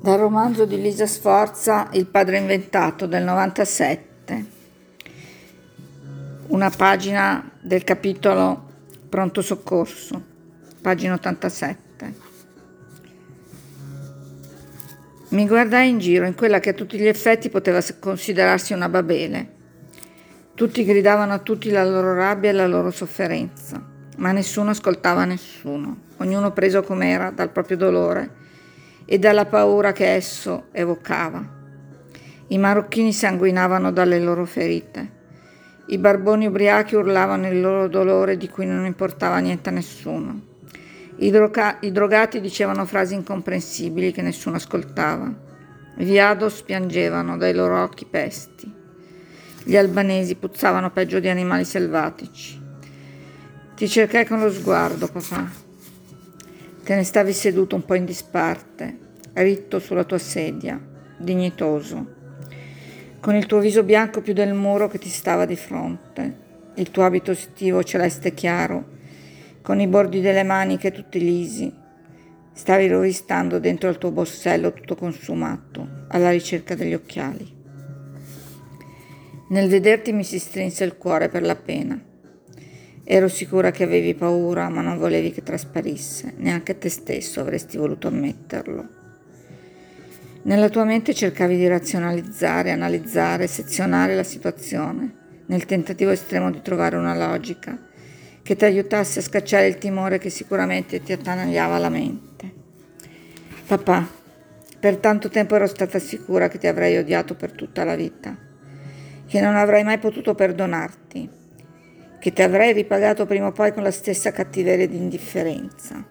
Dal romanzo di Lisa Sforza Il padre inventato del 97, una pagina del capitolo Pronto soccorso, pagina 87. Mi guardai in giro in quella che a tutti gli effetti poteva considerarsi una babele. Tutti gridavano a tutti la loro rabbia e la loro sofferenza, ma nessuno ascoltava nessuno, ognuno preso com'era dal proprio dolore e dalla paura che esso evocava. I marocchini sanguinavano dalle loro ferite. I barboni ubriachi urlavano il loro dolore di cui non importava niente a nessuno. I, droga- I, drogati dicevano frasi incomprensibili che nessuno ascoltava. I viados piangevano dai loro occhi pesti. Gli albanesi puzzavano peggio di animali selvatici. Ti cercai con lo sguardo, papà. Te ne stavi seduto un po' in disparte, ritto sulla tua sedia, dignitoso, con il tuo viso bianco più del muro che ti stava di fronte, il tuo abito estivo celeste chiaro, con i bordi delle maniche tutti lisi. Stavi rovistando dentro il tuo borsello tutto consumato, alla ricerca degli occhiali. Nel vederti mi si strinse il cuore per la pena. Ero sicura che avevi paura, ma non volevi che trasparisse, neanche te stesso avresti voluto ammetterlo. Nella tua mente cercavi di razionalizzare, analizzare, sezionare la situazione, nel tentativo estremo di trovare una logica che ti aiutasse a scacciare il timore che sicuramente ti attanagliava la mente. Papà, per tanto tempo ero stata sicura che ti avrei odiato per tutta la vita, che non avrei mai potuto perdonarti che ti avrei ripagato prima o poi con la stessa cattiveria ed indifferenza.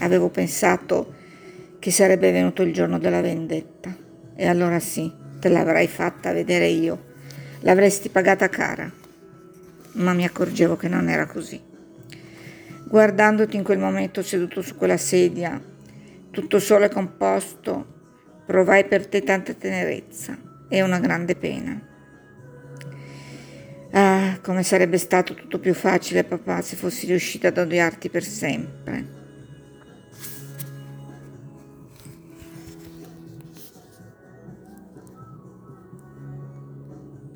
Avevo pensato che sarebbe venuto il giorno della vendetta e allora sì, te l'avrei fatta vedere io, l'avresti pagata cara. Ma mi accorgevo che non era così. Guardandoti in quel momento seduto su quella sedia, tutto solo e composto, provai per te tanta tenerezza e una grande pena. Come sarebbe stato tutto più facile, papà, se fossi riuscita ad odiarti per sempre.